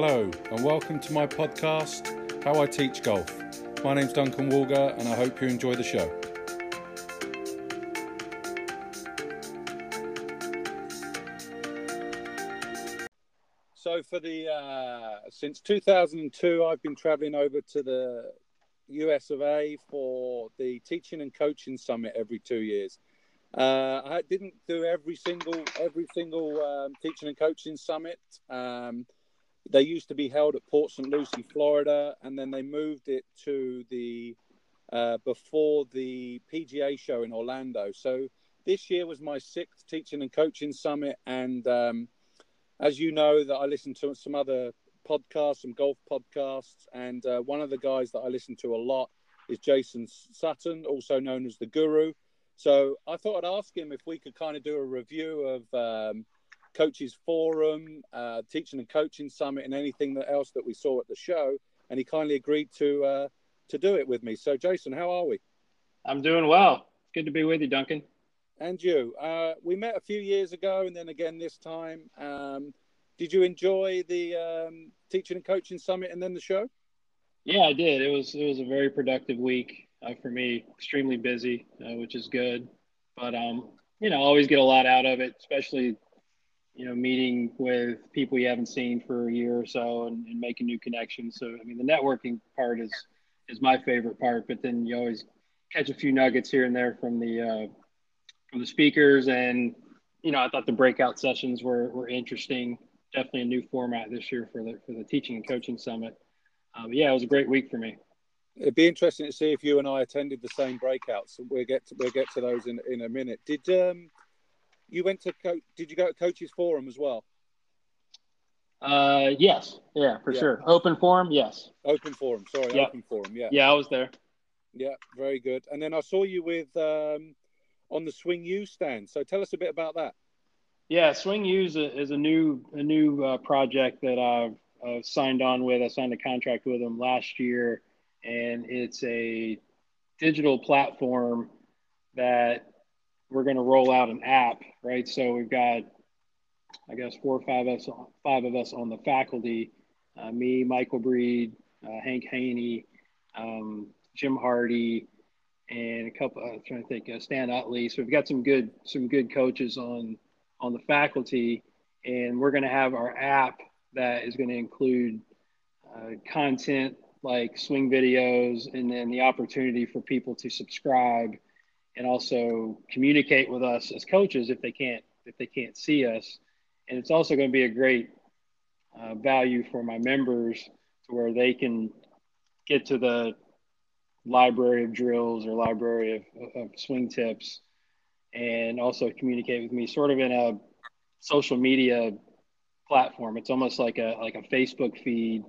Hello, and welcome to my podcast, How I Teach Golf. My name's Duncan Walger, and I hope you enjoy the show. So, for the uh, since 2002, I've been traveling over to the US of A for the Teaching and Coaching Summit every two years. Uh, I didn't do every single every single um, teaching and coaching summit. Um, they used to be held at Port St. Lucie, Florida, and then they moved it to the uh, before the PGA show in Orlando. So this year was my sixth teaching and coaching summit, and um, as you know, that I listen to some other podcasts, some golf podcasts, and uh, one of the guys that I listen to a lot is Jason Sutton, also known as the Guru. So I thought I'd ask him if we could kind of do a review of um, coaches forum, uh, teaching and coaching summit, and anything that else that we saw at the show. And he kindly agreed to uh, to do it with me. So, Jason, how are we? I'm doing well. It's good to be with you, Duncan. And you. Uh, we met a few years ago, and then again this time. Um, did you enjoy the um, teaching and coaching summit, and then the show? Yeah, I did. It was it was a very productive week uh, for me. Extremely busy, uh, which is good. But um, you know, always get a lot out of it, especially you know, meeting with people you haven't seen for a year or so and, and, making new connections. So, I mean, the networking part is is my favorite part, but then you always catch a few nuggets here and there from the uh, from the speakers, and you know, I thought the breakout sessions were were interesting. Definitely a new format this year for the for the teaching and coaching summit. Um, yeah, it was a great week for me. It'd be interesting to see if you and I attended the same breakouts. We'll get to, we'll get to those in in a minute. Did um you went to coach? Did you go to coaches forum as well? Uh, yes, yeah, for yeah. sure. Open forum, yes. Open forum, sorry, open forum, yeah. Yeah, I was there. Yeah, very good. And then I saw you with um, on the Swing U stand. So tell us a bit about that. Yeah, Swing U is a, is a new a new uh, project that I've uh, signed on with. I signed a contract with them last year, and it's a digital platform that we're going to roll out an app, right? So we've got, I guess, four or five of us, five of us on the faculty. Uh, me, Michael Breed, uh, Hank Haney, um, Jim Hardy, and a couple. I'm trying to think, uh, Stan Utley. So we've got some good, some good coaches on on the faculty, and we're going to have our app that is going to include uh, content like swing videos, and then the opportunity for people to subscribe and also communicate with us as coaches if they can't if they can't see us. And it's also going to be a great uh, value for my members to where they can get to the library of drills or library of, of swing tips and also communicate with me sort of in a social media platform. It's almost like a like a Facebook feed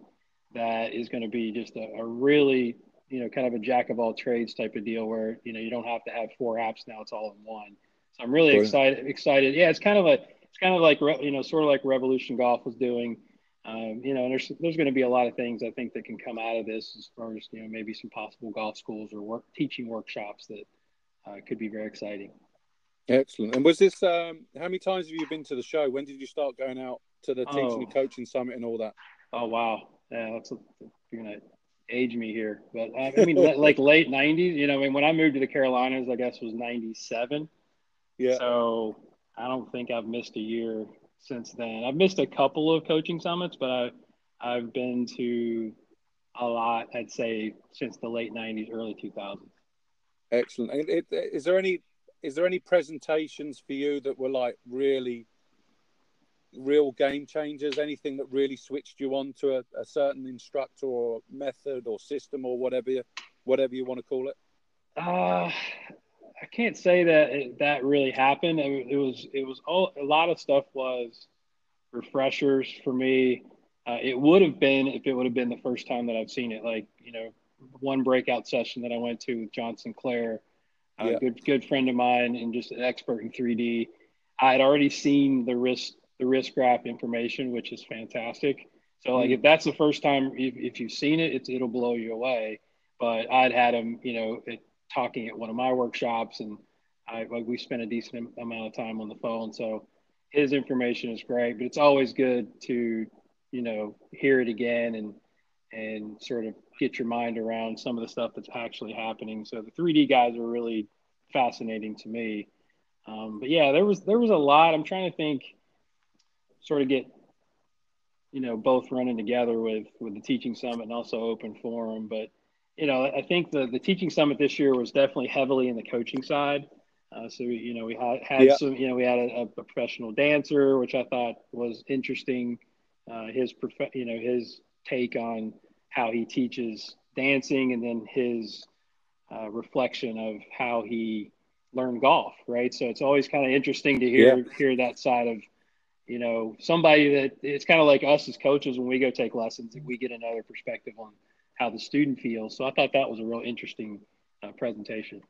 that is going to be just a, a really you know, kind of a jack of all trades type of deal where, you know, you don't have to have four apps now, it's all in one. So I'm really excited, excited. Yeah. It's kind of a, it's kind of like, you know, sort of like revolution golf was doing, um, you know, and there's, there's going to be a lot of things I think that can come out of this as far as, you know, maybe some possible golf schools or work teaching workshops that uh, could be very exciting. Excellent. And was this, um, how many times have you been to the show? When did you start going out to the teaching oh. and coaching summit and all that? Oh, wow. Yeah. That's, a, you're going to, age me here, but I mean, like late '90s. You know, I mean, when I moved to the Carolinas, I guess was '97. Yeah. So I don't think I've missed a year since then. I've missed a couple of coaching summits, but I I've been to a lot. I'd say since the late '90s, early 2000s. Excellent. And it, is there any is there any presentations for you that were like really real game changers? Anything that really switched you on to a, a certain instructor or method or system or whatever you, whatever you want to call it? Uh, I can't say that it, that really happened. It, it, was it was all a lot of stuff was refreshers for me. Uh, it would have been if it would have been the first time that I've seen it. Like you know, one breakout session that I went to with John Sinclair, a yeah. good good friend of mine and just an expert in 3D. I had already seen the wrist the risk graph information, which is fantastic. So like if that's the first time if, if you've seen it, it's, it'll blow you away. But I'd had him, you know, it, talking at one of my workshops, and I like we spent a decent amount of time on the phone. So his information is great, but it's always good to you know, hear it again and and sort of get your mind around some of the stuff that's actually happening. So the 3D guys are really fascinating to me. Um, but yeah, there was there was a lot. I'm trying to think, sort of get, you know, both running together with with the teaching summit and also open forum. But you know, I think the the teaching summit this year was definitely heavily in the coaching side. Uh, so you know, we had, had yeah. some, you know, we had a, a, professional dancer, which I thought was interesting. Uh, his prof- you know, his take on how he teaches dancing, and then his uh, reflection of how he learned golf. Right. So it's always kind of interesting to hear yeah. hear that side of, you know, somebody that it's kind of like us as coaches when we go take lessons, and we get another perspective on how the student feels. So I thought that was a real interesting uh, presentation.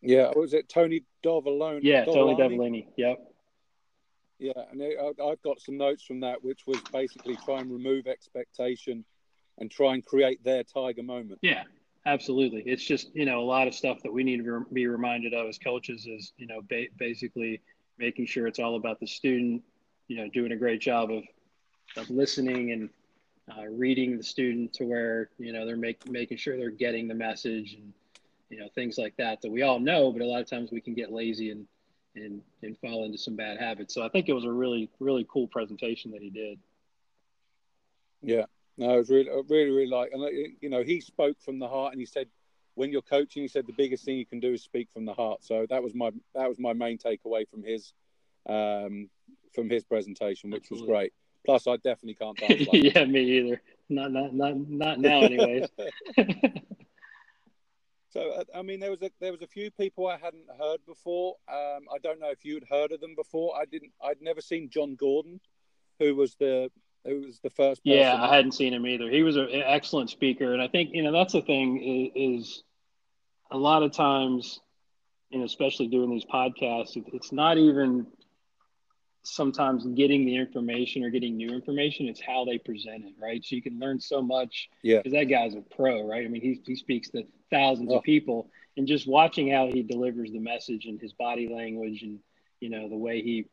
Yeah, was it Tony Dovolani? Yeah, Tony Dovolani. Yep. Yeah, and I've got some notes from that, which was basically try and remove expectation and try and create their tiger moment. Yeah, absolutely. It's just you know a lot of stuff that we need to be reminded of as coaches is you know ba- basically making sure it's all about the student. You know, doing a great job of of listening and uh, reading the student to where you know they're make, making sure they're getting the message and you know things like that that we all know but a lot of times we can get lazy and and and fall into some bad habits so i think it was a really really cool presentation that he did yeah no it was really really really like and you know he spoke from the heart and he said when you're coaching he said the biggest thing you can do is speak from the heart so that was my that was my main takeaway from his um from his presentation which Absolutely. was great plus i definitely can't dance like yeah me either not not not not now anyways So uh, I mean, there was a there was a few people I hadn't heard before. Um, I don't know if you'd heard of them before. I didn't. I'd never seen John Gordon, who was the who was the first. Person. Yeah, I hadn't seen him either. He was an excellent speaker, and I think you know that's the thing is, is a lot of times, you know, especially doing these podcasts, it's not even sometimes getting the information or getting new information it's how they present it right so you can learn so much yeah because that guy's a pro right i mean he, he speaks to thousands oh. of people and just watching how he delivers the message and his body language and you know the way he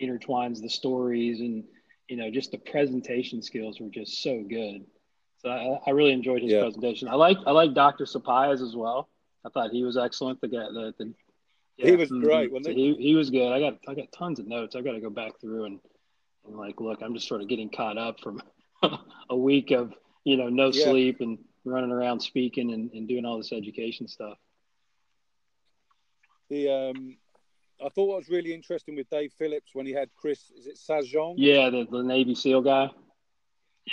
intertwines the stories and you know just the presentation skills were just so good so i, I really enjoyed his yeah. presentation i like i like dr Sapias as well i thought he was excellent the guy the, the yeah. He was great, mm-hmm. wasn't he? he? He was good. I got I got tons of notes. I got to go back through and and like look. I'm just sort of getting caught up from a week of you know no yeah. sleep and running around speaking and, and doing all this education stuff. The um, I thought what was really interesting with Dave Phillips when he had Chris. Is it Sajnog? Yeah, the, the Navy SEAL guy.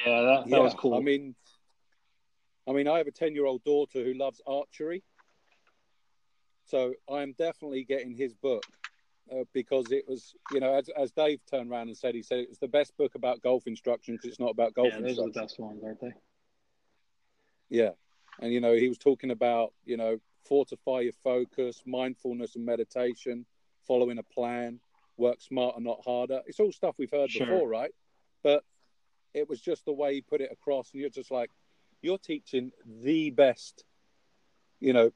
Yeah, that, that yeah, was cool. I mean, I mean, I have a ten year old daughter who loves archery so I am definitely getting his book uh, because it was, you know, as, as Dave turned around and said, he said it was the best book about golf instruction because it's not about golf. Yeah, those are the best ones, aren't they? Yeah, and you know, he was talking about, you know, fortify your focus, mindfulness and meditation, following a plan, work smarter, not harder. It's all stuff we've heard sure. before, right? But it was just the way he put it across, and you're just like, you're teaching the best, you know,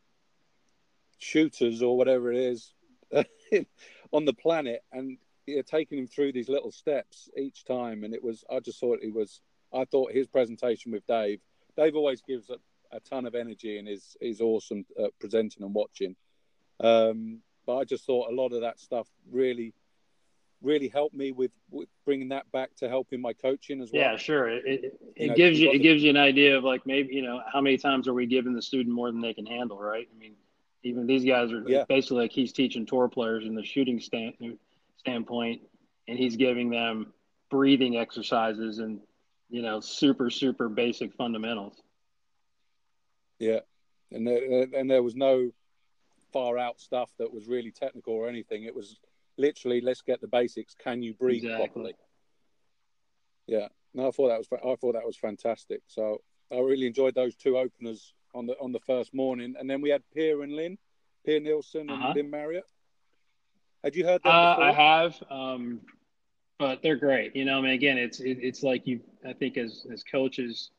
shooters or whatever it is on the planet, and you're taking him through these little steps each time. And it was, I just thought it was, I thought his presentation with Dave. Dave always gives a, a ton of energy and is is awesome at presenting and watching. Um, but I just thought a lot of that stuff really really helped me with, with, bringing that back to helping my coaching as well. Yeah, sure. It, it, it know, gives you it gives you an idea of like maybe you know how many times are we giving the student more than they can handle, right? I mean, even these guys are yeah. basically like he's teaching tour players in the shooting stand, standpoint, and he's giving them breathing exercises and you know super super basic fundamentals. Yeah, and there, and there was no far out stuff that was really technical or anything. It was literally let's get the basics. Can you breathe exactly. properly? Yeah, no, I thought that was I thought that was fantastic. So I really enjoyed those two openers on the on the first morning, and then we had Pia and Lynn, Pia Nilsson and uh-huh. Lynn Marriott. Had you heard that? Uh, I have, um, but they're great. You know, I mean, again, it's it, it's like you. I think as as coaches,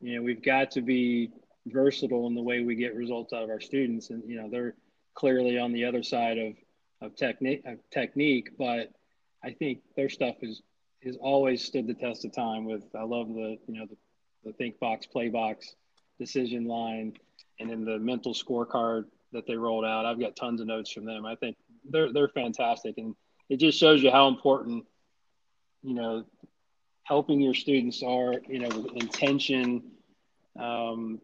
you know, we've got to be versatile in the way we get results out of our students, and you know, they're clearly on the other side of of technique of technique, but I think their stuff is has always stood the test of time. With I love the you know the, the think box, play box, decision line, and then the mental scorecard that they rolled out. I've got tons of notes from them. I think they're they're fantastic, and it just shows you how important you know helping your students are. You know, with intention. Um,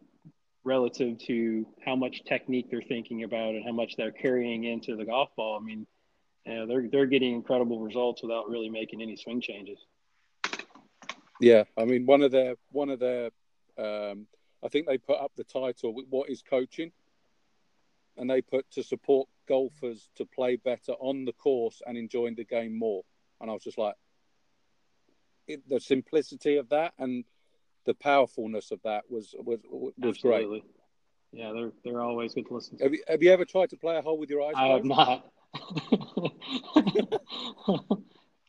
relative to how much technique they're thinking about and how much they're carrying into the golf ball. I mean, you know, they're they're getting incredible results without really making any swing changes. Yeah, I mean, one of their one of their, um, I think they put up the title "What is coaching," and they put to support golfers to play better on the course and enjoying the game more. And I was just like, it, the simplicity of that and the powerfulness of that was was was Absolutely. great. Yeah, they're they're always good to listen to. Have you, have you ever tried to play a hole with your eyes? I have not.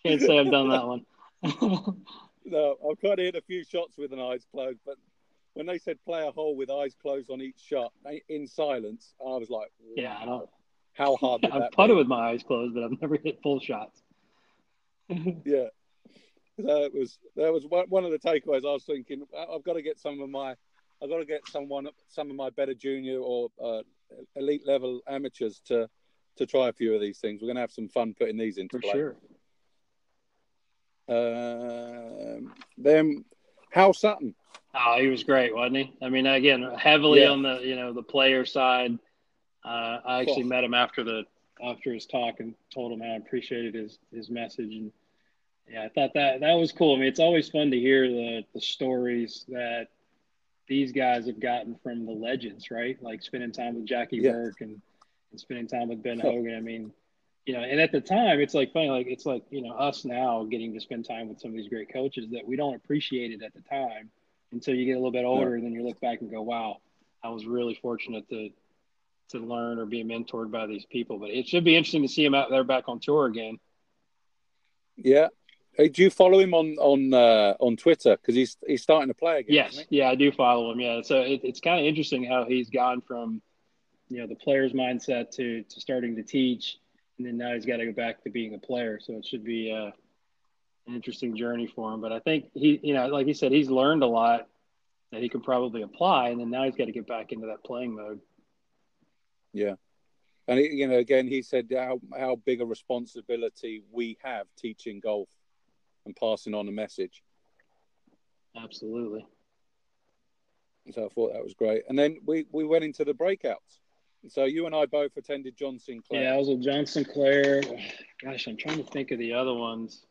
Can't say I've done that one. no, I've kind of hit a few shots with an eyes closed, but when they said play a hole with eyes closed on each shot in silence, I was like, wow, yeah, I know. How hard? I've putted with my eyes closed, but I've never hit full shots. yeah, that was that was one of the takeaways. I was thinking I've got to get some of my I've got to get someone some of my better junior or uh, elite level amateurs to to try a few of these things. We're going to have some fun putting these into For play. sure. Um, then Hal Sutton. Oh, he was great, wasn't he? I mean, again, heavily yeah. on the you know the player side. Uh, I actually oh. met him after the after his talk and told him how I appreciated his his message and yeah, I thought that that was cool. I mean, it's always fun to hear the the stories that these guys have gotten from the legends, right? Like spending time with Jackie yeah. Burke and, and spending time with Ben Hogan. I mean, you know, and at the time, it's like funny, like it's like you know us now getting to spend time with some of these great coaches that we don't appreciate it at the time until you get a little bit older, and then you look back and go, "Wow, I was really fortunate to to learn or be mentored by these people." But it should be interesting to see them out there back on tour again. Yeah, Hey, do you follow him on on uh, on Twitter? Because he's he's starting to play again. Yes, yeah, I do follow him. Yeah, so it, it's kind of interesting how he's gone from you know the player's mindset to to starting to teach, and then now he's got to go back to being a player. So it should be uh, an interesting journey for him. But I think he, you know, like he said, he's learned a lot that he can probably apply, and then now he's got to get back into that playing mode. Yeah. And you know, again, he said how how big a responsibility we have teaching golf and passing on a message. Absolutely. So I thought that was great. And then we, we went into the breakouts. So you and I both attended John Sinclair. Yeah, I was at John Sinclair. Gosh, I'm trying to think of the other ones.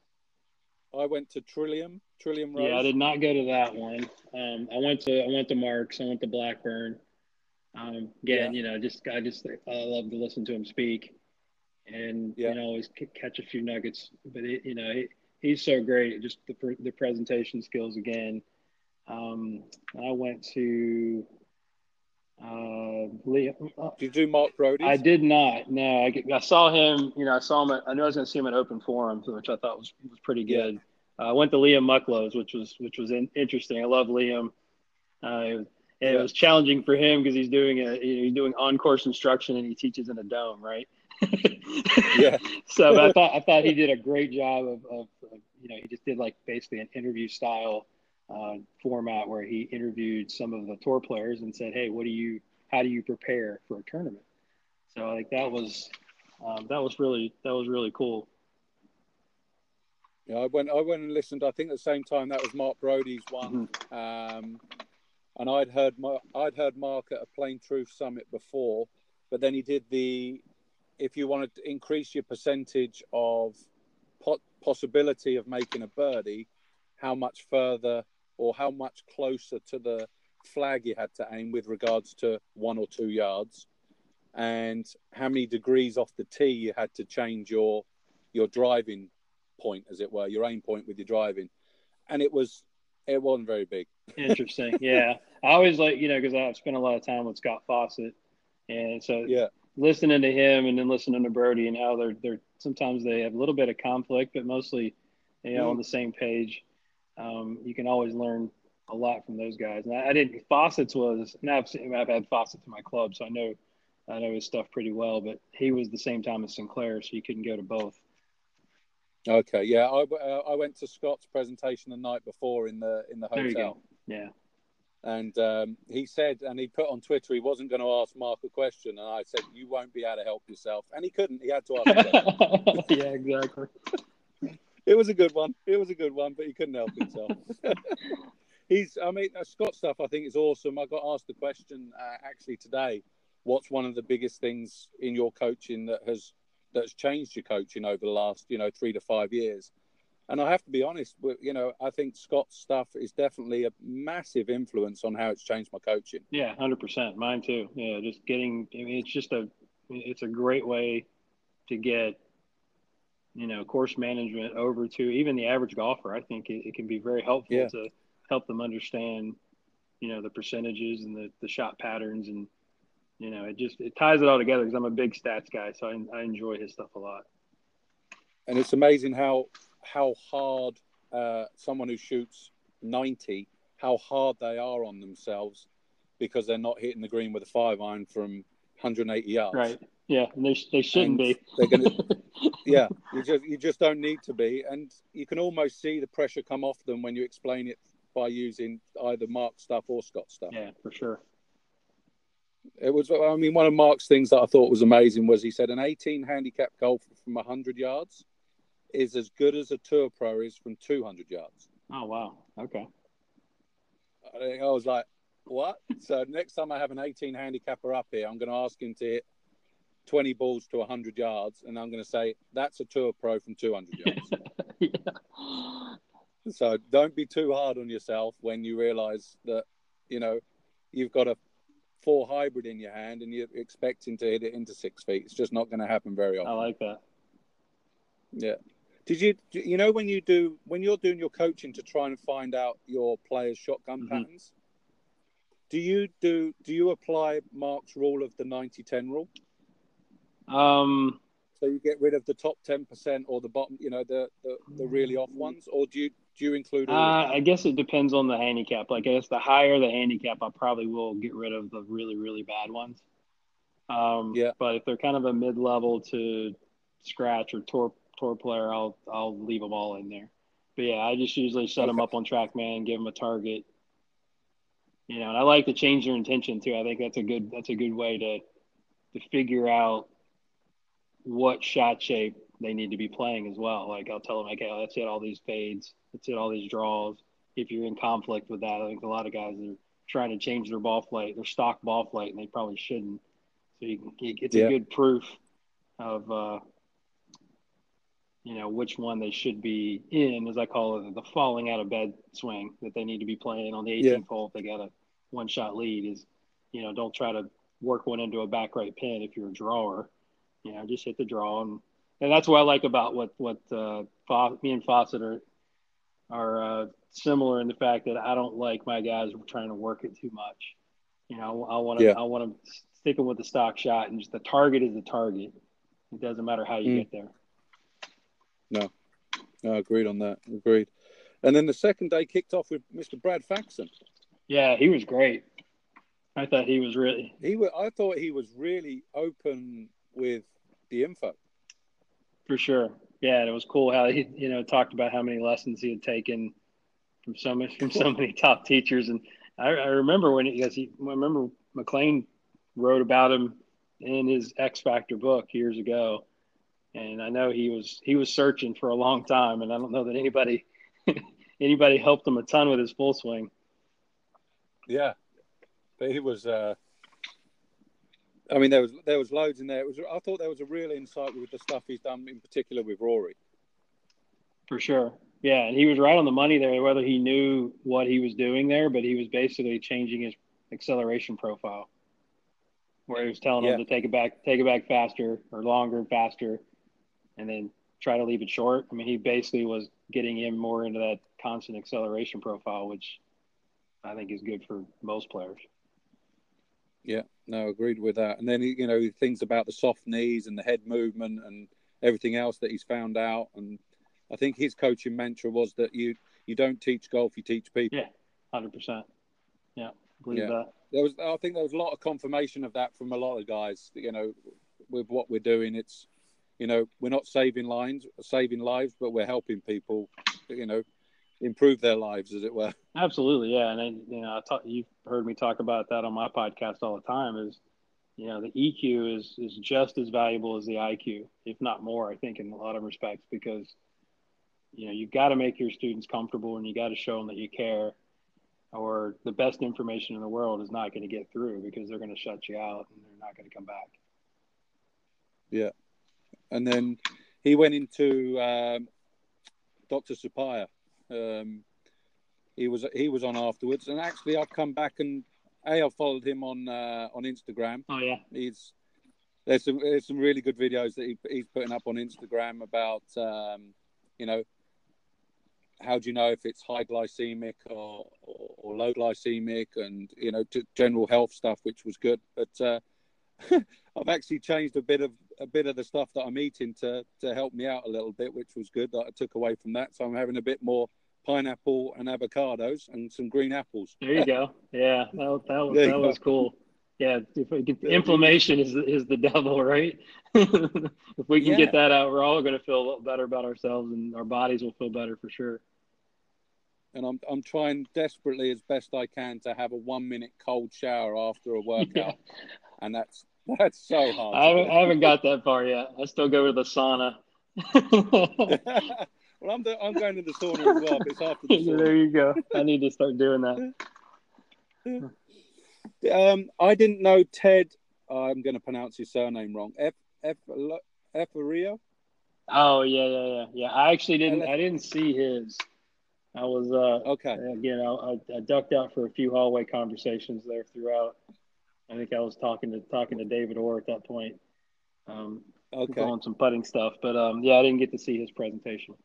I went to Trillium, Trillium Rose. Yeah, I did not go to that one. Um, I went to I went to Marks. I went to Blackburn. Um, again, yeah. you know, just I just I love to listen to him speak, and yeah. you know, always catch a few nuggets. But it, you know, it, he's so great. Just the the presentation skills again. Um, I went to. Uh, uh, did you do Mark Broadie? I did not. No, I, I saw him. You know, I saw him. At, I knew I was going to see him at Open Forum, which I thought was was pretty good. Yeah. Uh, I went to Liam Mucklows, which was which was in, interesting. I love Liam. Uh, it, yeah. it was challenging for him because he's doing a you know, he's doing on course instruction and he teaches in a dome, right? Yeah. so I thought I thought he did a great job of, of, of, you know he just did like basically an interview style uh, format where he interviewed some of the tour players and said, hey, what do you how do you prepare for a tournament? So I think that was um, that was really that was really cool. Yeah, I went I went and listened. I think at the same time that was Mark Broadie's one. Mm-hmm. Um, and I'd heard I'd heard Mark at a Plane Truth Summit before, but then he did the if you want to increase your percentage of possibility of making a birdie, how much further or how much closer to the flag you had to aim with regards to one or two yards, and how many degrees off the tee you had to change your your driving point, as it were, your aim point with your driving, and it was it wasn't very big. Interesting, yeah. I always like you know because I've spent a lot of time with Scott Fawcett, and so yeah, listening to him and then listening to Broadie and how they're they're sometimes they have a little bit of conflict, but mostly you know mm. on the same page. Um, you can always learn a lot from those guys. And I, I didn't Fawcett's was now I've, seen, I've had Fawcett to my club, so I know I know his stuff pretty well. But he was the same time as Sinclair, so you couldn't go to both. Okay, yeah, I, uh, I went to Scott's presentation the night before in the in the hotel. Yeah. And um, he said, and he put on Twitter he wasn't going to ask Mark a question, and I said you won't be able to help yourself, and he couldn't. He had to ask. Yeah, exactly. it was a good one. It was a good one, but he couldn't help himself. He's, I mean, uh, Scott stuff. I think is awesome. I got asked the question uh, actually today. What's one of the biggest things in your coaching that has that's changed your coaching over the last, you know, three to five years? And I have to be honest, you know, I think Scott's stuff is definitely a massive influence on how it's changed my coaching. Yeah, hundred percent. Mine too. Yeah, just getting. I mean, it's just a. It's a great way to get, you know, course management over to even the average golfer. I think it, it can be very helpful Yeah. to help them understand, you know, the percentages and the, the shot patterns and, you know, it just it ties it all together because I'm a big stats guy, so I, I enjoy his stuff a lot. and it's amazing how how hard uh, someone who shoots 90 how hard they are on themselves because they're not hitting the green with a five iron from 180 yards Right. Yeah, and they they shouldn't And be. they're gonna yeah you just you just don't need to be and you can almost see the pressure come off them when you explain it by using either mark stuff or scott stuff Yeah, for sure. it was i mean one of mark's things that i thought was amazing was he said an 18 handicap golfer from 100 yards is as good as a tour pro is from 200 yards Oh wow. Okay. I think I was like, what? So next time I have an 18 handicapper up here, I'm going to ask him to hit 20 balls to 100 yards, and I'm going to say that's a tour pro from 200 yards. yeah. so don't be too hard on yourself when you realise that you know you've got a four hybrid in your hand and you're expecting to hit it into six feet. It's just not going to happen very often. I like that. Yeah. Did you you know when you do when you're doing your coaching to try and find out your players' shotgun Mhm. patterns? Do you do do you apply Mark's rule of the 90-10 rule? Um, So you get rid of the top ten percent or the bottom, you know, the, the the really off ones, or do you do you include uh, I guess it depends on the handicap. Like, I guess the higher the handicap, I probably will get rid of the really, really bad ones. Um, Yeah. But if they're kind of a mid-level to scratch or tour tour player, I'll I'll leave them all in there. But yeah, I just usually set them up on TrackMan, give them a target. You know, and I like to change their intention too. I think that's a good that's a good way to to figure out what shot shape they need to be playing as well. Like I'll tell them, okay, let's hit all these fades, let's hit all these draws. If you're in conflict with that, I think a lot of guys are trying to change their ball flight, their stock ball flight, and they probably shouldn't. So you can, it's Yeah. a good proof of, uh, you know, which one they should be in, as I call it, the falling out of bed swing that they need to be playing on the 18th Yeah. hole if they got a one shot lead. Is, you know, don't try to work one into a back right pin if you're a drawer. You know, just hit the draw and and that's what I like about what what uh, me and Fawcett are are uh, similar in the fact that I don't like my guys trying to work it too much. You know, I want to Yeah. I want to stick them with the stock shot and just the target is the target. It doesn't matter how you Mm. get there. No, agreed on that. Agreed. And then the second day kicked off with Mr. Brad Faxon. Yeah, he was great. I thought he was really He, was, I thought he was really open with the info. for sure. Yeah, and it was cool how he you know talked about how many lessons he had taken from so many from so many top teachers, and I, I remember when he, because he I remember McLean wrote about him in his X Factor book years ago, and I know he was he was searching for a long time, and I don't know that anybody anybody helped him a ton with his full swing. Yeah, but he was. Uh, I mean, there was there was loads in there. It was. I thought there was a real insight with the stuff he's done, in particular with Rory. For sure. Yeah, and he was right on the money there, whether he knew what he was doing there, but he was basically changing his acceleration profile. Where he was telling Yeah. him to take it back take it back faster or longer and faster and then try to leave it short. I mean he basically was getting him more into that constant acceleration profile, which I think is good for most players. Yeah, no, agreed with that. And then you know things about the soft knees and the head movement and everything else that he's found out. And I think his coaching mantra was that you you don't teach golf, you teach people. Yeah. Hundred percent. Yeah. Believe Yeah. that. There was, I think, there was a lot of confirmation of that from a lot of guys. You know, with what we're doing, it's you know, we're not saving lives, saving lives, but we're helping people, you know, improve their lives, as it were. Absolutely, yeah. And then, you know, I talk, you've heard me talk about that on my podcast all the time. Is you know, the EQ is is just as valuable as the IQ, if not more. I think in a lot of respects because you know you've got to make your students comfortable and you got to show them that you care or the best information in the world is not going to get through because they're going to shut you out and they're not going to come back yeah and then he went into um, dr supaya um, he was he was on afterwards. And actually i've come back and a i've followed him on uh, on instagram. Oh yeah. He's there's some there's some really good videos that he, he's putting up on instagram about um, you know how do you know if it's high glycemic or, or, or low glycemic and you know general health stuff which was good. But uh, i've actually changed a bit of a bit of the stuff that i'm eating to to help me out a little bit which was good that i took away from that. So i'm having a bit more pineapple and avocados and some green apples. There you go. Yeah that, that, was, that was cool. Yeah inflammation is is the devil right? If we can yeah. get that out we're all going to feel a little better about ourselves and our bodies will feel better for sure. And I'm I'm trying desperately as best I can to have a one minute cold shower after a workout, yeah. and that's that's so hard. I haven't, I haven't got that far yet. I still go to the sauna. well, I'm the, I'm going to the sauna as well. it's after the sauna. there you go. I need to start doing that. Um, I didn't know Ted. I'm going to pronounce his surname wrong. F F F Rio. Oh yeah, yeah, yeah, yeah. I actually didn't. I didn't see his. I was uh, okay. Again, I, I, ducked out for a few hallway conversations there throughout. I think I was talking to talking to David Orr at that point. Um, okay. On some putting stuff, but um, yeah, I didn't get to see his presentation.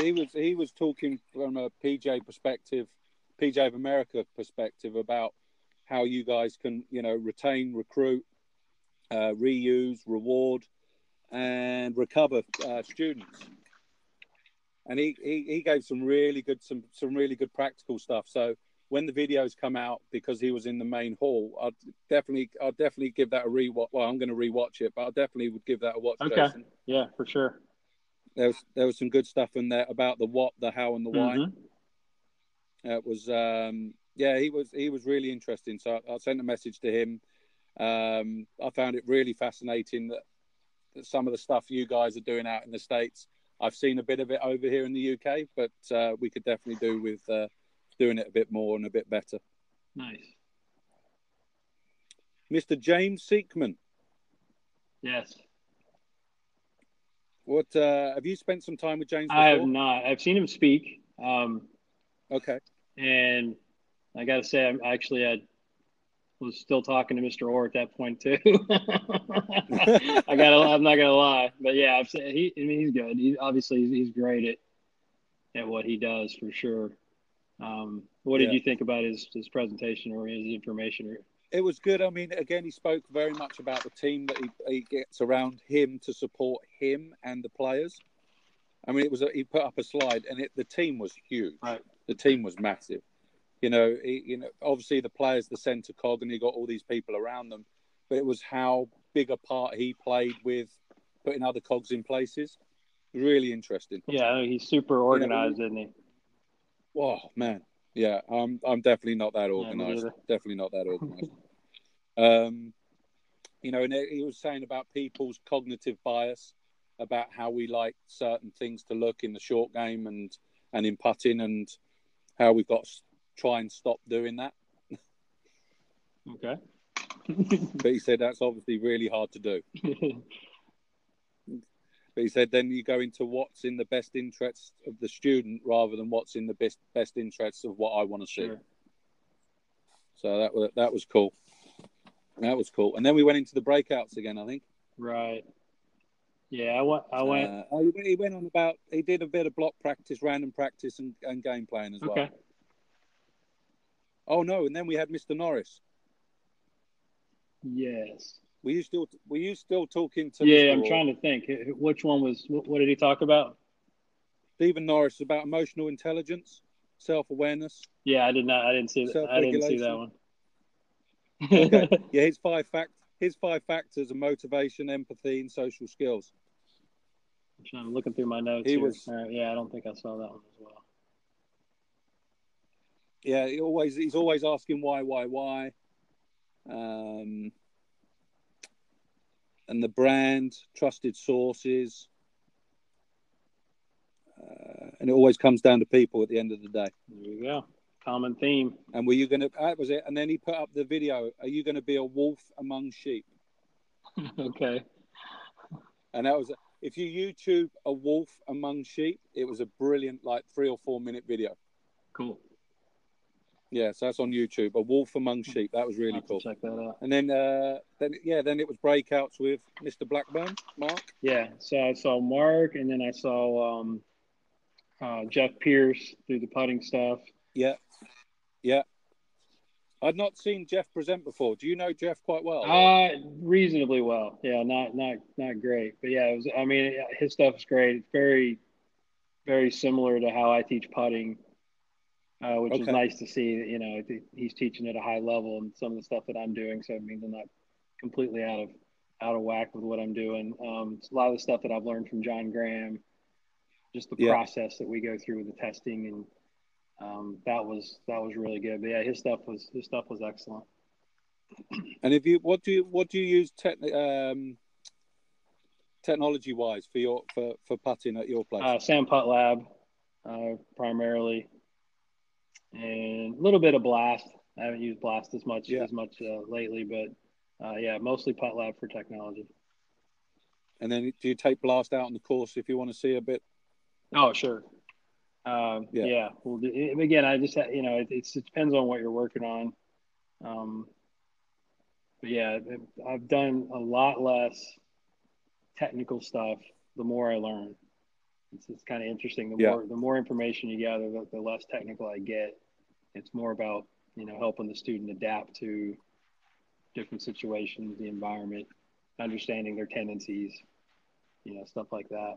He was he was talking from a PGA perspective, PGA of America perspective about how you guys can you know retain, recruit, uh, reuse, reward, and recover uh, students and he, he, he gave some really good some some really good practical stuff. So when the videos come out, because he was in the main hall, I'll definitely I'll definitely give that a rewatch. Well, I'm going to rewatch it, but I definitely would give that a watch. Okay. Jason. Yeah, for sure. There was there was some good stuff in there about the what, the how, and the why. Mm-hmm. It was um, yeah, he was he was really interesting. So I, I sent a message to him. Um, I found it really fascinating that, that some of the stuff you guys are doing out in the states I've seen a bit of it over here in the UK, but uh, we could definitely do with uh, doing it a bit more and a bit better. Nice. Mr. James Sieckmann. Yes. What uh, have you spent some time with James? Before? I have not. I've seen him speak. Um, okay. And I got to say, I'm actually I was still talking to Mr. Orr at that point too. I got to. I'm not gonna lie, but yeah, I've said he. I mean, he's good. He obviously he's, he's great at at what he does for sure. Um, what did yeah. you think about his his presentation or his information? It was good. I mean, again, he spoke very much about the team that he, he gets around him to support him and the players. I mean, it was a, he put up a slide, and it, the team was huge. Right. The team was massive you know, he, you know, obviously the player's the centre cog, and he got all these people around them. But it was how big a part he played with putting other cogs in places. Really interesting. Yeah, he's super organized, isn't he? Oh man, yeah, I'm I'm definitely not that organized. Yeah, definitely not that organized. um, you know, and he was saying about people's cognitive bias, about how we like certain things to look in the short game and and in putting, and how we've got to try and stop doing that. Okay. but he said that's obviously really hard to do. but he said then you go into what's in the best interest of the student rather than what's in the best best interests of what I want to see. Sure. So that was that was cool. That was cool. And then we went into the breakouts again. I think. Right. Yeah, I went. I went. Uh, oh, he went on about. He did a bit of block practice, random practice, and, and game playing as well. Okay. Oh no! And then we had Mr. Norris. Yes. Were you still were you still talking to? Yeah, I'm trying to think. Which one was? What did he talk about? Stephen Norris about emotional intelligence, self awareness. Yeah, I did not. I didn't see that. I didn't see that one. okay. Yeah, his five facts. his five factors are motivation, empathy, and social skills. I'm looking through my notes. He here. was- Uh, yeah, I don't think I saw that one as well. Yeah, he always he's always asking why, why, why. Um, and the brand, trusted sources, uh, and it always comes down to people at the end of the day. There you go. Common theme. And were you going to? That was it. And then he put up the video. Are you going to be a wolf among sheep? okay. And that was if you YouTube a wolf among sheep, it was a brilliant like three or four minute video. Cool. Yeah, so that's on YouTube. A wolf among sheep. That was really cool. check that out. And then, uh, then yeah, then it was breakouts with Mr. Blackburn, Mark. Yeah. So I saw Mark, and then I saw um, uh, Jeff Pierce through the putting stuff. Yeah, yeah. I'd not seen Jeff present before. Do you know Jeff quite well? Uh, reasonably well. Yeah, not not not great, but yeah, it was. I mean, his stuff is great. It's very, very similar to how I teach putting, uh, which is nice to see. You know, he's teaching at a high level, and some of the stuff that I'm doing, so it means I'm not completely out of out of whack with what I'm doing. Um, it's a lot of the stuff that I've learned from John Graham, just the Yeah. process that we go through with the testing, and um, that was that was really good. But yeah, his stuff was his stuff was excellent. and if you, what do you, what do you use techni- um, technology wise for your for for putting at your place? Uh, Sam Putt Lab, uh, primarily, and a little bit of Blast. I haven't used Blast as much Yeah. as much uh, lately, but uh, yeah, mostly Putt Lab for technology. and then do you take Blast out on the course if you want to see a bit? Oh, sure. Um, Yeah. yeah. Well, again, I just you know it, it's, it depends on what you're working on. Um, but yeah, I've done a lot less technical stuff the more I learn. It's, it's kind of interesting. The Yeah. more the more information you gather, the, the less technical I get. It's more about you know helping the student adapt to different situations, the environment, understanding their tendencies, you know, stuff like that.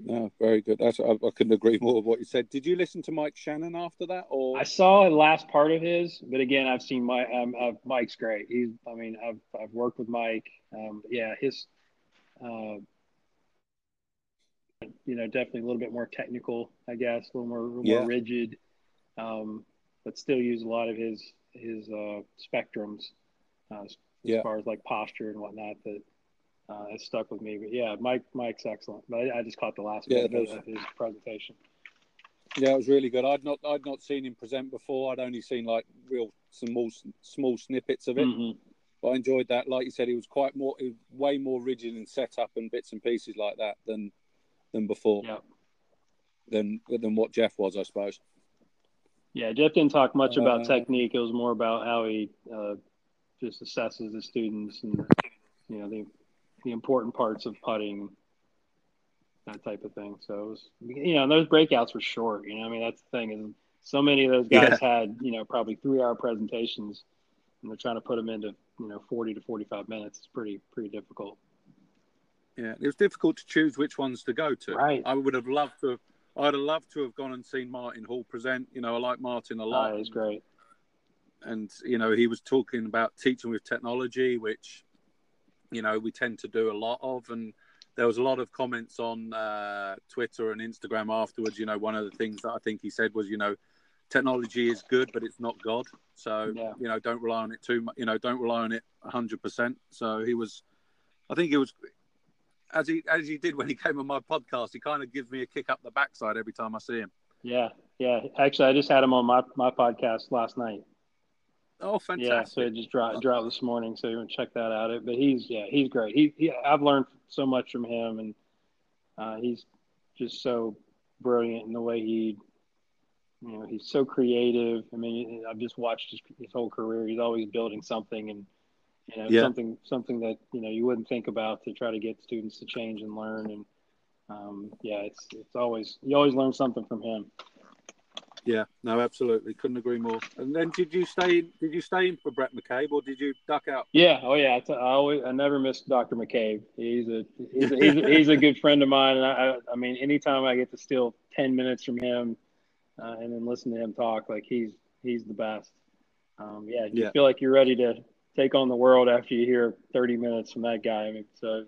No, very good. That's I, I couldn't agree more with what you said. Did you listen to Mike Shannon after that, or I saw the last part of his, but again, I've seen my um, uh, Mike's great. He's, I mean, I've I've worked with Mike. Um, yeah, his, uh, you know, definitely a little bit more technical, I guess, a little more, a little Yeah. more rigid, um, but still use a lot of his his uh, spectrums uh, as Yeah. far as like posture and whatnot that uh, has stuck with me. But yeah, Mike Mike's excellent. But I, I just caught the last Yeah, bit of his presentation. Yeah, it was really good. I'd not I'd not seen him present before. I'd only seen like real small small snippets of it. Mhm. But I enjoyed that. Like you said, he was quite more, was way more rigid in setup and bits and pieces like that than than before. Yeah. Than than what Jeff was, I suppose. Yeah, Jeff didn't talk much about Uh, technique. It was more about how he uh, just assesses the students and you know the the important parts of putting, that type of thing. So it was, you know, those breakouts were short. You know, I mean that's the thing is so many of those guys had you know probably three hour presentations, and they're trying to put them into you know forty to forty five minutes. It's pretty pretty difficult. Yeah, it was difficult to choose which ones to go to. Right. I would have loved to. Have, I'd have loved to have gone and seen Martin Hall present. You know, I like Martin a lot. Uh, it's great. and you know he was talking about teaching with technology which you know we tend to do a lot of and there was a lot of comments on uh, twitter and instagram afterwards you know one of the things that i think he said was you know technology is good but it's not god so Yeah. you know don't rely on it too much you know don't rely on it 100% so he was i think it was as he as he did when he came on my podcast he kind of gives me a kick up the backside every time i see him Yeah, yeah. Actually, I just had him on my my podcast last night. oh fantastic Yeah, so it just dropped dropped this morning, so you to check that out. But he's yeah, he's great. He, he I've learned so much from him, and uh, he's just so brilliant in the way he, you know, he's so creative. I mean, I've just watched his, his whole career. He's always building something, and you know, Yeah. something something that you know you wouldn't think about to try to get students to change and learn. And um, yeah, it's it's always you always learn something from him. Yeah, no, absolutely, couldn't agree more. And then, did you stay? In, did you stay in for Bhrett McCabe, or did you duck out? Yeah. Oh, yeah. I, t- I always, I never miss Dr. McCabe. He's a, he's a, he's a, he's a good friend of mine. And I, I, mean, anytime I get to steal 10 minutes from him uh, and then listen to him talk, like he's, he's the best. um, yeah, you Yeah. feel like you're ready to take on the world after you hear 30 minutes from that guy. I mean, so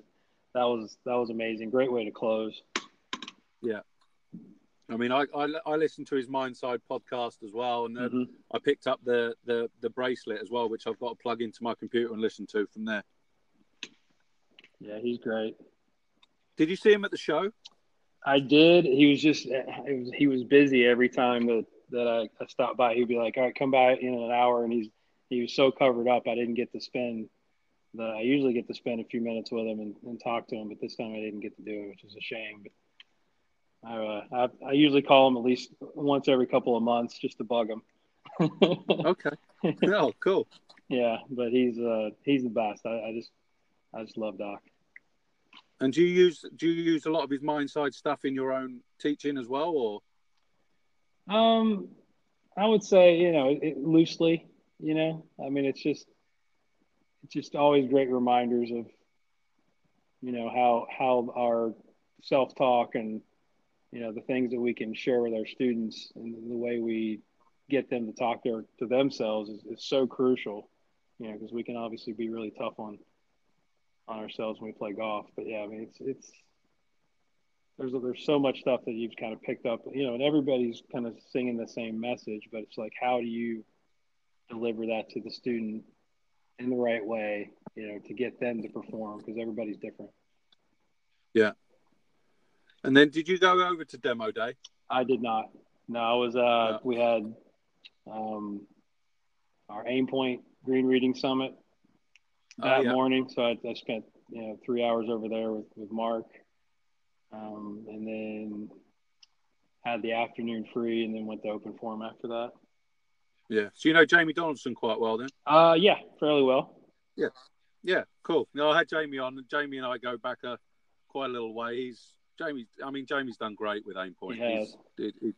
that was that was amazing. Great way to close. Yeah. I mean, I, I I listened to his Mindside podcast as well, and then Mhm. I picked up the, the the bracelet as well, which I've got to plug into my computer and listen to from there. Yeah, he's great. Did you see him at the show? I did. He was just was, he was busy every time that that I, I stopped by. He'd be like, "All right, come by in an hour," and he's he was so covered up. I didn't get to spend the. I usually get to spend a few minutes with him and, and talk to him, but this time I didn't get to do it, which is a shame. But I, uh, I I usually call him at least once every couple of months just to bug him. Okay. oh, cool. yeah, but he's uh he's the best. I, I just I just love Doc. And do you use do you use a lot of his mind side stuff in your own teaching as well, or Um, I would say you know it, loosely. You know, I mean, it's just it's just always great reminders of you know how how our self talk and you know the things that we can share with our students and the way we get them to talk their, to themselves is, is so crucial. You know, because we can obviously be really tough on on ourselves when we play golf. But yeah, I mean, it's it's there's there's so much stuff that you've kind of picked up, you know, and everybody's kind of singing the same message, but it's like how do you deliver that to the student in the right way, you know, to get them to perform because everybody's different. Yeah. And then did you go over to demo day? I did not. No, I was. Uh, we had um, our Aim Point Green Reading Summit Oh, that yeah. morning, so I, I spent you know three hours over there with with Mark, um, and then had the afternoon free, and then went to open forum after that. Yeah. So you know Jamie Donaldson quite well then. Uh, yeah, fairly well. Yeah, Yeah, cool. No, I had Jamie on. Jamie and I go back a quite a little way. He's Jamie. I mean, Jamie's done great with aim point. He has. He's, he-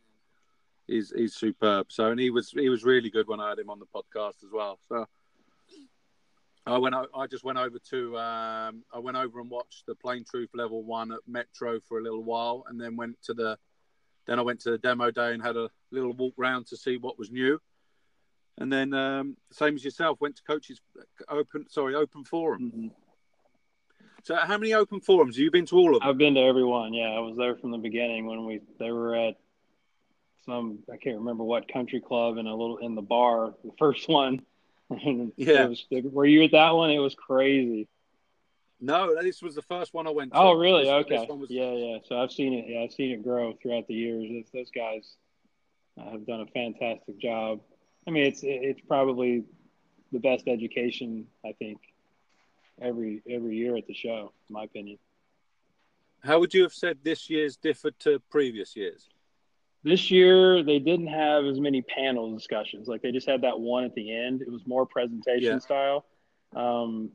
he's he's superb. So, and he was he was really good when I had him on the podcast as well. So, I went. I just went over to. Um, I went over and watched the Plane Truth Level One at Metro for a little while, and then went to the. Then I went to the demo day and had a little walk round to see what was new. And then, um, same as yourself, went to coaches open. Sorry, open forum. Mhm. So, how many open forums have you been to? All of them? I've been to every one. Yeah, I was there from the beginning when we they were at some I can't remember what country club and a little in the bar. The first one. Yeah. it was, were you at that one? It was crazy. No, this was the first one I went to. Oh, really? This- okay. This was, Yeah, yeah. So I've seen it. Yeah, I've seen it grow throughout the years. It's, those guys uh, have done a fantastic job. I mean, it's it's probably the best education I think every every year at the show, in my opinion. How would you have said this year's differed to previous years? This year they didn't have as many panel discussions. Like they just had that one at the end. It was more presentation Yeah. style, um,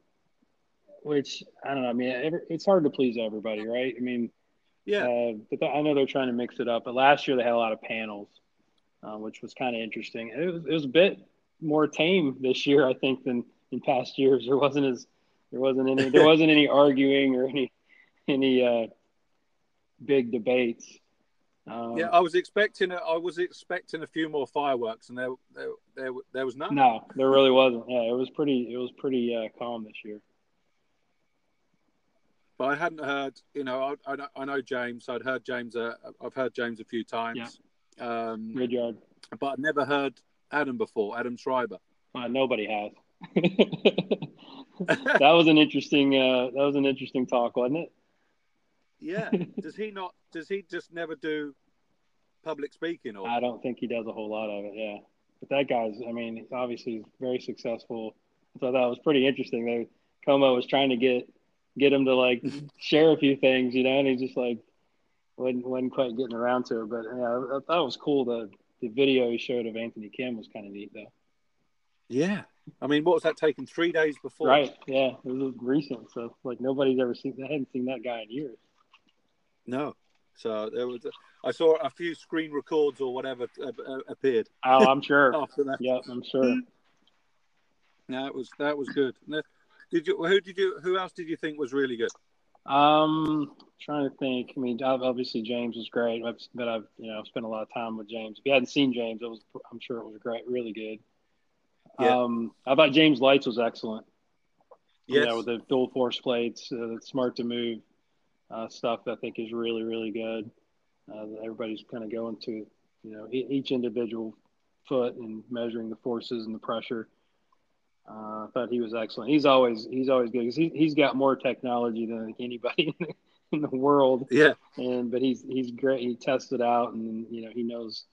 which I don't know. I mean, it's hard to please everybody, right? I mean, Yeah, Uh, I know they're trying to mix it up. But last year they had a lot of panels, uh, which was kind of interesting. It was, it was a bit more tame this year, I think, than in past years. There wasn't as there wasn't any there wasn't any arguing or any any uh, big debates. Um, yeah. I was expecting. A, I was expecting a few more fireworks, and there, there, there, there was none. No, there really wasn't. Yeah, it was pretty. It was pretty uh, calm this year. But I hadn't heard. You know, I, I, know- I know James. I'd heard James. Uh, I've heard James a few times. Um, Good yard. but I'd never heard Adam before. Adam Schriber. Uh, nobody has. that was an interesting. Uh, that was an interesting talk, wasn't it? Yeah. does he not? Does he just never do public speaking? Or I don't think he does a whole lot of it. Yeah, but that guy's. I mean, obviously he's very successful. So that was pretty interesting. They Como was trying to get get him to like share a few things, you know, and he's just like wasn't wasn't quite getting around to it. But yeah, I thought it was cool. The the video he showed of Anthony Kim was kind of neat, though. yeah. I mean, what was that taken? Three days before. Right? Yeah, it was recent, so like nobody's ever seen. I hadn't seen that guy in years. No. So there was. I saw a few screen records or whatever uh, uh, appeared Oh, I'm sure. after that. Yep, I'm sure. No, it was that was good. Did you? Who did you? Who else did you think was really good? Um, trying to think. I mean, obviously James was great, but but I've you know spent a lot of time with James. If you hadn't seen James, it was I'm sure it was great, really good. Yeah. Um, I thought James Leitz was excellent. Yes. You know, with the dual force plates, uh, Smart2Move uh, stuff. I think is really really good. Uh, everybody's kind of going to you know each individual foot and measuring the forces and the pressure. Uh, I thought he was excellent. He's always he's always good because he he's got more technology than anybody in the, in the world. Yeah. And but he's he's great. He tests it out, and you know he knows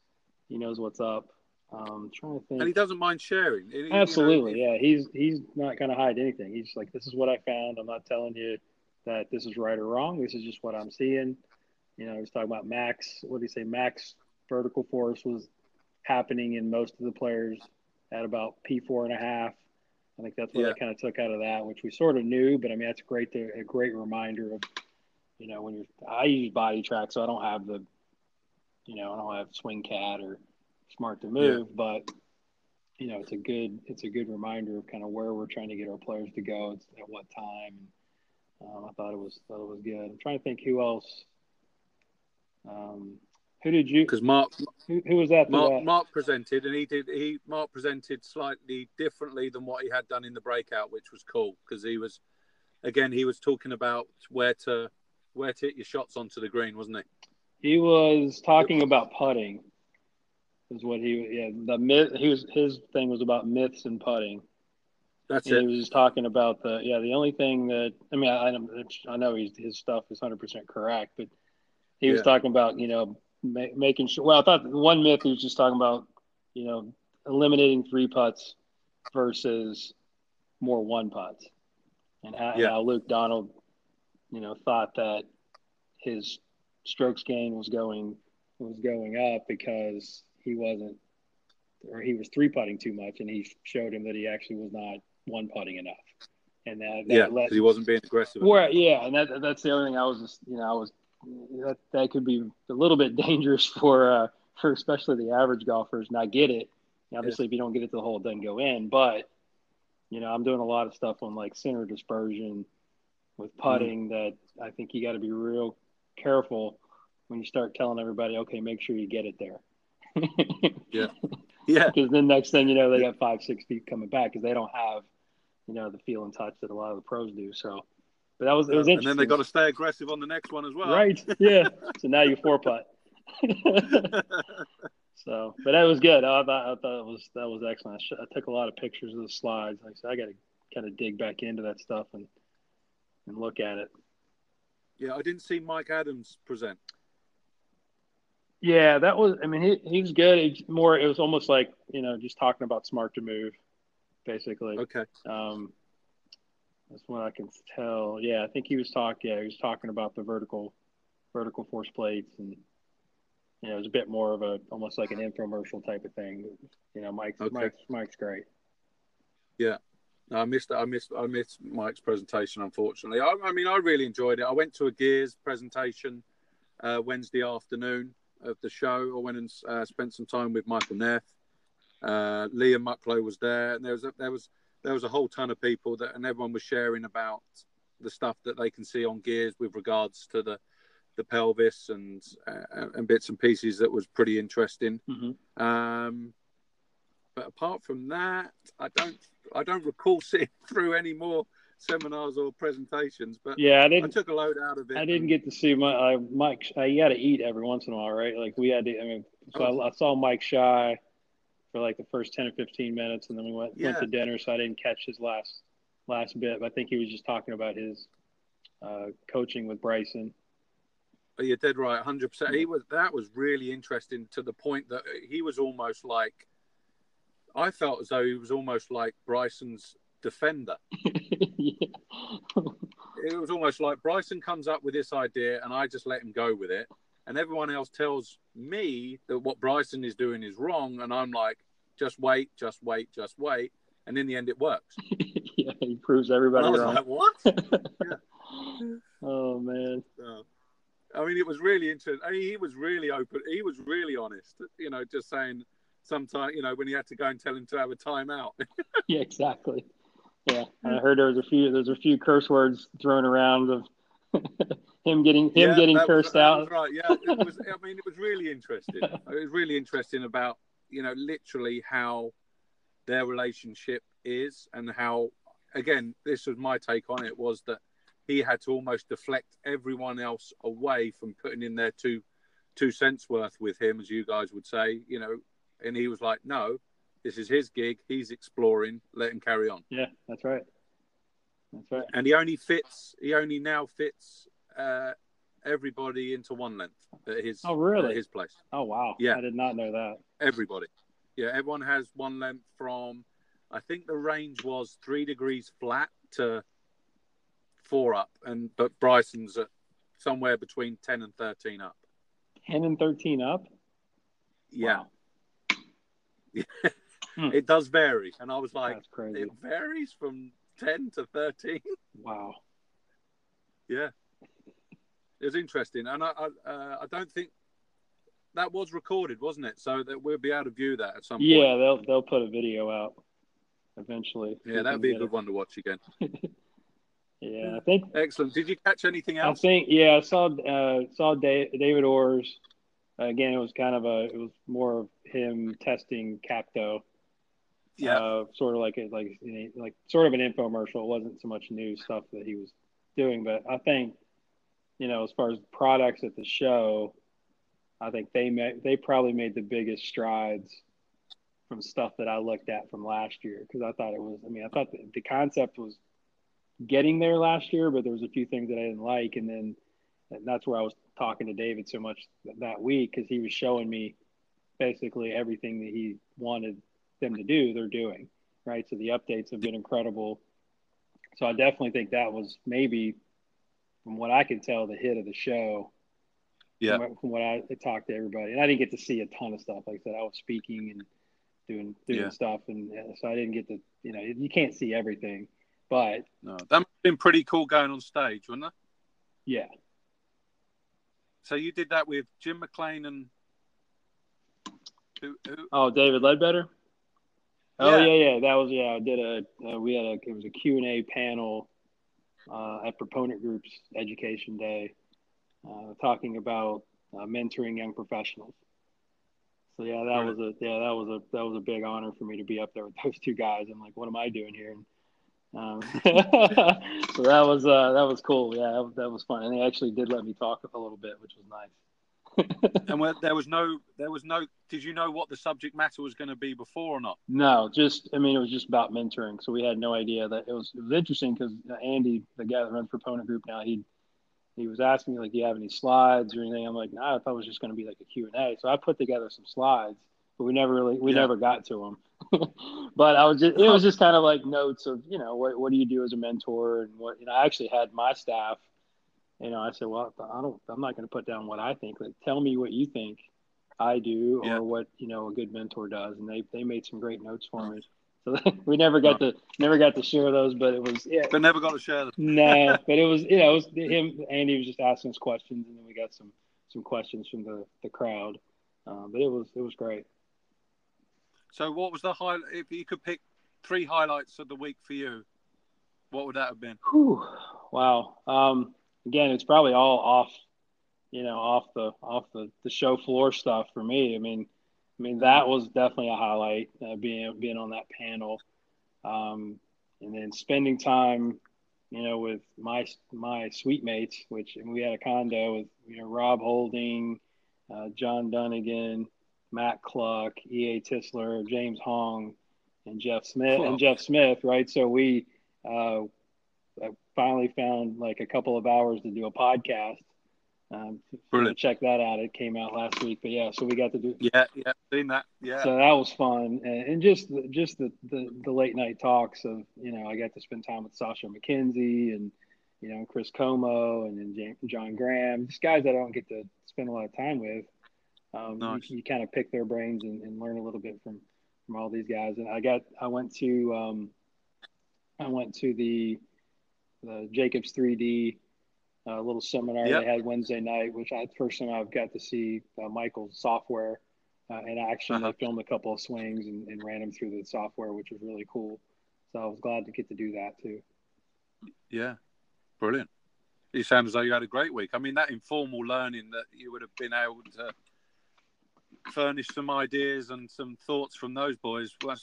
he knows what's up. Um, trying to think. And he doesn't mind sharing. He, Absolutely, you know, yeah. He's he's not going to hide anything. He's like, this is what I found. I'm not telling you that this is right or wrong. This is just what I'm seeing. You know, he's talking about max. What do you say? Max vertical force was happening in most of the players at about P four and a half. I think that's what yeah. I kind of took out of that, which we sort of knew, but I mean that's great to, a great reminder of, you know, when you're I use BodiTrak, so I don't have the, you know, I don't have SwingCat or Smart2Move, yeah. but you know, it's a good it's a good reminder of kind of where we're trying to get our players to go, it's at what time. Um, I thought it was thought it was good. I'm trying to think who else. Um, who did you? Because Mark, who, who, was that? Mark, Mark presented, and he did. He Mark presented slightly differently than what he had done in the breakout, which was cool because he was, again, he was talking about where to where to hit your shots onto the green, wasn't he? He was talking about putting. Is what he yeah the myth he was his thing was about myths and putting. That's and it. He was just talking about the yeah the only thing that I mean I I, I know he's, his stuff is hundred percent correct, but he was talking about you know ma- making sure. Well, I thought one myth he was just talking about, you know, eliminating three putts versus more one putts, and how, yeah. how Luke Donald, you know, thought that his strokes gain was going was going up because he wasn't or he was three putting too much, and he showed him that he actually was not one putting enough, and that, that yeah, let, he wasn't being aggressive. Well, yeah, and that that's the other thing I was just you know I was that that could be a little bit dangerous for uh, for especially the average golfers not get it. Obviously, yeah. if you don't get it to the hole, it doesn't go in. But you know, I'm doing a lot of stuff on like center dispersion with mm-hmm. putting mm-hmm. that I think you got to be real careful when you start telling everybody, okay, make sure you get it there. yeah, yeah. Because then next thing you know, they got five, six feet coming back because they don't have, you know, the feel and touch that a lot of the pros do. So but that was it was interesting. And then they got to stay aggressive on the next one as well. Right. Yeah. so now you four putt. so, but that was good. I thought I thought it was that was excellent. I, I took a lot of pictures of the slides. Like I said, I got to kind of dig back into that stuff and and look at it. Yeah, I didn't see Mike Adams present. Yeah, that was. I mean, he he's good. It's more. It was almost like you know, just talking about Smart2Move, basically. Okay. Um, that's what I can tell. Yeah, I think he was talking. Yeah, he was talking about the vertical, vertical force plates, and you know, it was a bit more of a almost like an infomercial type of thing. You know, Mike's okay. Mike's Mike's great. Yeah, I missed I missed I missed Mike's presentation. Unfortunately, I, I mean, I really enjoyed it. I went to a Gears presentation uh, Wednesday afternoon of the show. I went and uh, spent some time with Michael Neff. Uh, Liam Mucklow was there, and there was a, there was there was a whole ton of people that, and everyone was sharing about the stuff that they can see on gears with regards to the the pelvis and uh, and bits and pieces that was pretty interesting. Mm-hmm. Um, but apart from that, I don't I don't recall sitting through any more seminars or presentations. But yeah, I didn't. I took a load out of it. I didn't get to see my uh, Mike. Uh, you got to eat every once in a while, right? Like we had to. I mean, so oh. I, I, saw Mike Schy for like the first 10 or 15 minutes and then we went yeah. went to dinner so I didn't catch his last last bit But I think he was just talking about his uh, coaching with Bryson. Oh, you're dead right 100% he was that was really interesting to the point that he was almost like I felt as though he was almost like Bryson's defender. It was almost like Bryson comes up with this idea and I just let him go with it and everyone else tells me that what Bryson is doing is wrong, and I'm like, just wait, just wait, just wait, and in the end, it works. yeah, he proves everybody wrong. Like, what? yeah. Oh man. I mean, it was really interesting. I mean, he was really open. He was really honest. You know, just saying sometimes, you know, when he had to go and tell him to have a timeout. yeah, exactly. Yeah, I heard there was a few. There's a few curse words thrown around of him getting him yeah, getting cursed was, out. right. Yeah. It was, I mean, it was really interesting. it was really interesting about you know literally how their relationship is and how again this was my take on it was that he had to almost deflect everyone else away from putting in their two two cents worth with him as you guys would say you know and he was like no this is his gig he's exploring let him carry on yeah that's right that's right and he only fits he only now fits uh everybody into one length at his oh really his place oh wow yeah i did not know that everybody yeah everyone has one length from I think the range was three degrees flat to four up, and but Bryson's at somewhere between ten and thirteen up. Ten and thirteen up. Yeah. Wow. hmm. It does vary, and I was like, it varies from ten to thirteen. Wow. Yeah, it was interesting, and I I, uh, I don't think that was recorded, wasn't it? So that we'll be able to view that at some point. Yeah, they'll they'll put a video out eventually. Yeah, that'd be a good it. one to watch again. yeah, I think. Excellent. Did you catch anything else? I think yeah, I saw uh, saw David Orr's. Again, it was kind of a it was more of him testing Capto. Yeah, uh, sort of like a, like like sort of an infomercial. It wasn't so much new stuff that he was doing, but I think you know as far as products at the show, I think they made, they probably made the biggest strides from stuff that I looked at from last year because I thought it was. I mean, I thought the, the concept was getting there last year, but there was a few things that I didn't like, and then and that's where I was talking to David so much that week because he was showing me basically everything that he wanted them to do. They're doing right. So the updates have been incredible. So I definitely think that was maybe, from what I can tell, the hit of the show. Yeah. From, from what I talked to everybody, and I didn't get to see a ton of stuff. Like I said, I was speaking and doing doing yeah. stuff, and so I didn't get to you know you can't see everything, but no, that must have been pretty cool going on stage, wasn't it? Yeah. So you did that with Jim McLean and who, who? Oh, David Leadbetter. Oh yeah. yeah, yeah. That was yeah. I did a uh, we had a it was a Q and A panel uh, at Proponent Group's Education Day, uh, talking about uh, mentoring young professionals. So yeah, that was a yeah that was a that was a big honor for me to be up there with those two guys. I'm like, what am I doing here? And, um, so that was uh, that was cool. Yeah, that, that, was fun, and they actually did let me talk a little bit, which was nice. and when, there was no there was no. Did you know what the subject matter was going to be before or not? No, just I mean it was just about mentoring. So we had no idea that it was it was interesting because Andy, the guy that runs Proponent Group now, he he was asking me like, "Do you have any slides or anything?" I'm like, "No, nah, I thought it was just going to be like a Q and A." So I put together some slides, but we never really we yeah. never got to them. but I was just it was just kind of like notes of you know what what do you do as a mentor and what you know. I actually had my staff. You know, I said, "Well, I don't. I'm not going to put down what I think. Like, tell me what you think I do or what you know a good mentor does." And they they made some great notes for me. So we never got to never got to share those, but it was yeah. But never got to share them. no, but it was you know it was him. Andy was just asking us questions, and then we got some some questions from the the crowd. Uh, but it was it was great. So, what was the highlight? If you could pick three highlights of the week for you, what would that have been? Whew, wow. Um, again, it's probably all off, you know, off the off the the show floor stuff for me. I mean, I mean, that was definitely a highlight uh, being being on that panel, um, and then spending time, you know, with my my suite mates, which we had a condo with you know Rob Holding, uh, John Dunnigan, Matt Cluck, E. A. Tischler, James Hong, and Jeff Smith cool. and Jeff Smith, right? So we uh, finally found like a couple of hours to do a podcast um, check that out. It came out last week, but yeah, so we got to do. Yeah, yeah, seen that. Yeah. So that was fun, and, and just the, just the, the, the late night talks of you know I got to spend time with Sasho MacKenzie and you know Chris Como and then John Graham, just guys that I don't get to spend a lot of time with. Um, nice. you, you, kind of pick their brains and, and, learn a little bit from from all these guys. And I got I went to um, I went to the the Jacobs 3D a little seminar yep. they had Wednesday night, which I first time I've got to see uh, Michael's software uh, in action. Uh-huh. filmed a couple of swings and, and, ran them through the software, which was really cool. So I was glad to get to do that too. Yeah, brilliant. You sound as though you had a great week. I mean, that informal learning that you would have been able to furnish some ideas and some thoughts from those boys. That,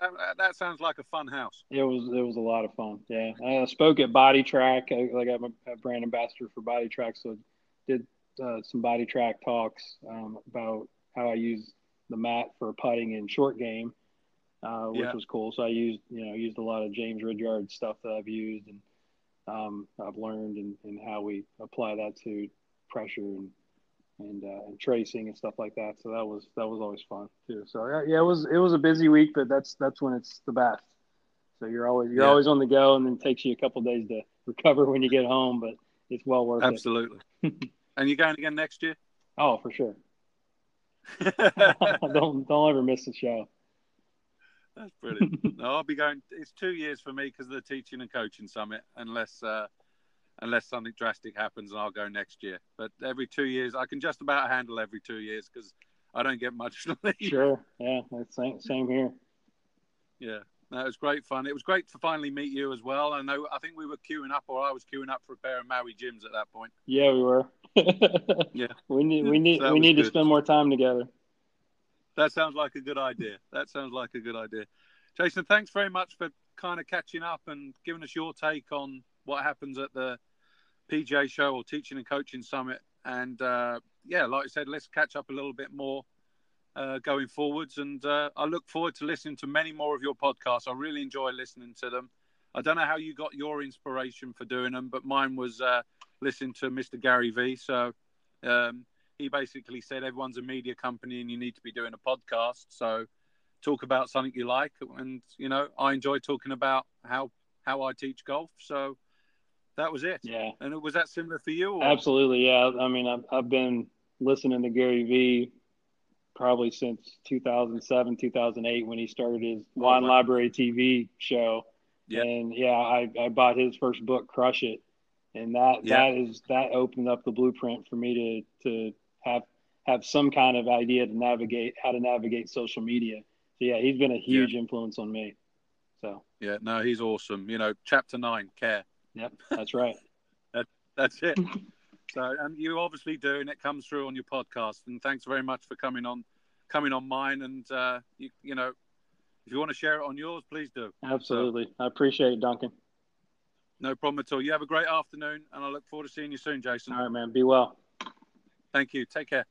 that, that, sounds like a fun house. It was it was a lot of fun. Yeah, I spoke at BodiTrak. I, like I'm a brand ambassador for BodiTrak, so did uh, some BodiTrak talks um, about how I use the mat for putting in short game, uh, which yeah. was cool. So I used you know used a lot of James Ridyard stuff that I've used and um, I've learned and, and how we apply that to pressure and and, uh, and tracing and stuff like that. So that was that was always fun too. So yeah, it was it was a busy week, but that's that's when it's the best. So you're always you're yeah. always on the go, and then it takes you a couple days to recover when you get home, but it's well worth Absolutely. it. Absolutely. and you going again next year? Oh, for sure. don't don't ever miss the show. That's brilliant. no, I'll be going. It's two years for me because of the teaching and coaching summit, unless uh, unless something drastic happens, and I'll go next year. But every two years, I can just about handle every two years because I don't get much leave. Sure. Yeah. Same, same here. Yeah. No, it was great fun. It was great to finally meet you as well. I know. I think we were queuing up, or I was queuing up for a pair of Maui Jims at that point. Yeah, we were. yeah. We need. We need. So we need good. to spend more time together. That sounds like a good idea. That sounds like a good idea. Jason, thanks very much for kind of catching up and giving us your take on what happens at the PGA show or teaching and coaching summit. And uh, yeah, like I said, let's catch up a little bit more uh, going forwards. And uh, I look forward to listening to many more of your podcasts. I really enjoy listening to them. I don't know how you got your inspiration for doing them, but mine was uh, listening to Mr. Gary Vee. So um, he basically said everyone's a media company and you need to be doing a podcast. So talk about something you like. And, you know, I enjoy talking about how, how I teach golf. So that was it. Yeah. And it was that similar for you? Or? Absolutely. Yeah. I mean, I've, I've been listening to Gary Vee probably since 2007, 2008 when he started his oh, Wine wow. Library TV show. Yeah. And yeah, I, I bought his first book, Crush It. And that, yeah. that is, that opened up the blueprint for me to, to have, have some kind of idea to navigate, how to navigate social media. So yeah, he's been a huge yeah. influence on me. So, yeah, no, he's awesome. You know, chapter nine, care. Yep, that's right. that, that's it. so, and you obviously do, and it comes through on your podcast. And thanks very much for coming on, coming on mine. And uh, you, you know, if you want to share it on yours, please do. Absolutely, so, I appreciate it, Duncan. No problem at all. You have a great afternoon, and I look forward to seeing you soon, Jason. All right, man. Be well. Thank you. Take care.